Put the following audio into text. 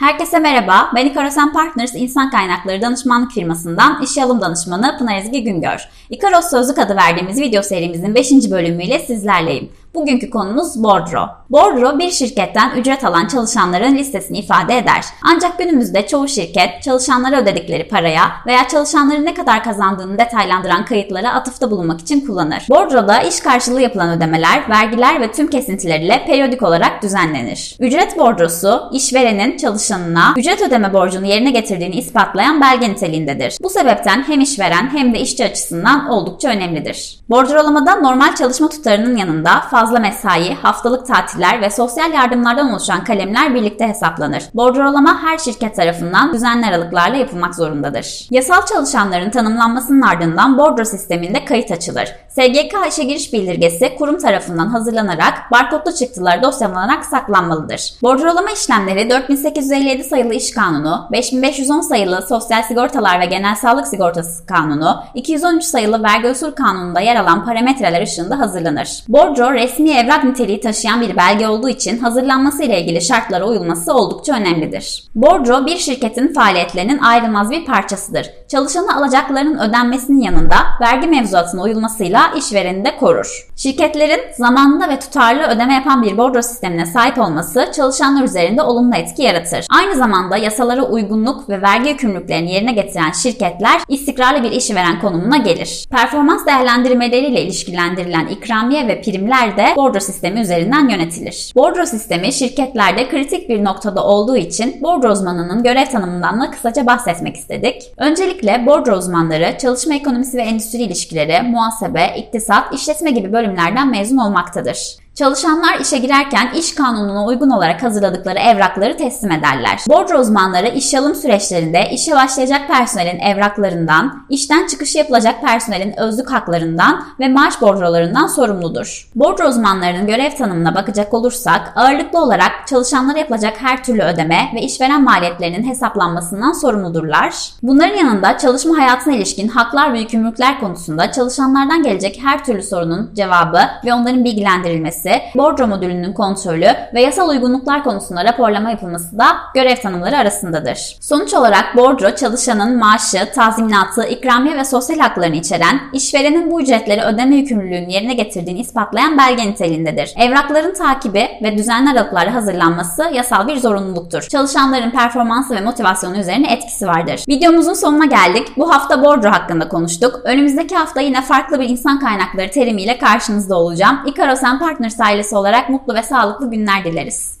Herkese merhaba. Ben Ikarosen Partners İnsan Kaynakları Danışmanlık Firmasından İşe Alım Danışmanı Pınar Ezgi Güngör. Ikaros Sözlük adı verdiğimiz video serimizin 5. bölümüyle sizlerleyim. Bugünkü konumuz bordro. Bordro bir şirketten ücret alan çalışanların listesini ifade eder. Ancak günümüzde çoğu şirket çalışanlara ödedikleri paraya veya çalışanların ne kadar kazandığını detaylandıran kayıtlara atıfta bulunmak için kullanır. Bordroda iş karşılığı yapılan ödemeler, vergiler ve tüm kesintileriyle periyodik olarak düzenlenir. Ücret bordrosu işverenin çalışanına ücret ödeme borcunu yerine getirdiğini ispatlayan belge niteliğindedir. Bu sebepten hem işveren hem de işçi açısından oldukça önemlidir. Bordrolamada normal çalışma tutarının yanında mesai, haftalık tatiller ve sosyal yardımlardan oluşan kalemler birlikte hesaplanır. Bordrolama her şirket tarafından düzenli aralıklarla yapılmak zorundadır. Yasal çalışanların tanımlanmasının ardından bordro sisteminde kayıt açılır. SGK işe giriş bildirgesi kurum tarafından hazırlanarak barkodlu çıktılar dosyalanarak saklanmalıdır. Bordrolama işlemleri 4857 sayılı İş Kanunu, 5510 sayılı Sosyal Sigortalar ve Genel Sağlık Sigortası Kanunu, 213 sayılı Vergi Usul Kanunu'nda yer alan parametreler ışığında hazırlanır. Bordro resmi evrak niteliği taşıyan bir belge olduğu için hazırlanması ile ilgili şartlara uyulması oldukça önemlidir. Bordro bir şirketin faaliyetlerinin ayrılmaz bir parçasıdır. Çalışanı alacaklarının ödenmesinin yanında vergi mevzuatına uyulmasıyla işvereni de korur. Şirketlerin zamanında ve tutarlı ödeme yapan bir bordro sistemine sahip olması çalışanlar üzerinde olumlu etki yaratır. Aynı zamanda yasalara uygunluk ve vergi yükümlülüklerini yerine getiren şirketler istikrarlı bir işveren konumuna gelir. Performans değerlendirmeleriyle ilişkilendirilen ikramiye ve primler de bordro sistemi üzerinden yönetilir. Bordro sistemi şirketlerde kritik bir noktada olduğu için bordro uzmanının görev tanımından da kısaca bahsetmek istedik. Öncelikle bordro uzmanları çalışma ekonomisi ve endüstri ilişkileri, muhasebe, iktisat, işletme gibi bölümlerden mezun olmaktadır. Çalışanlar işe girerken iş kanununa uygun olarak hazırladıkları evrakları teslim ederler. Bordro uzmanları iş alım süreçlerinde işe başlayacak personelin evraklarından, işten çıkışı yapılacak personelin özlük haklarından ve maaş bordrolarından sorumludur. Bordro uzmanlarının görev tanımına bakacak olursak ağırlıklı olarak çalışanlara yapılacak her türlü ödeme ve işveren maliyetlerinin hesaplanmasından sorumludurlar. Bunların yanında çalışma hayatına ilişkin haklar ve yükümlülükler konusunda çalışanlardan gelecek her türlü sorunun cevabı ve onların bilgilendirilmesi edilmesi, bordro modülünün kontrolü ve yasal uygunluklar konusunda raporlama yapılması da görev tanımları arasındadır. Sonuç olarak bordro çalışanın maaşı, tazminatı, ikramiye ve sosyal haklarını içeren, işverenin bu ücretleri ödeme yükümlülüğünü yerine getirdiğini ispatlayan belge niteliğindedir. Evrakların takibi ve düzenli aralıklarla hazırlanması yasal bir zorunluluktur. Çalışanların performansı ve motivasyonu üzerine etkisi vardır. Videomuzun sonuna geldik. Bu hafta bordro hakkında konuştuk. Önümüzdeki hafta yine farklı bir insan kaynakları terimiyle karşınızda olacağım. Ikarosen Partners ailesi olarak mutlu ve sağlıklı günler dileriz.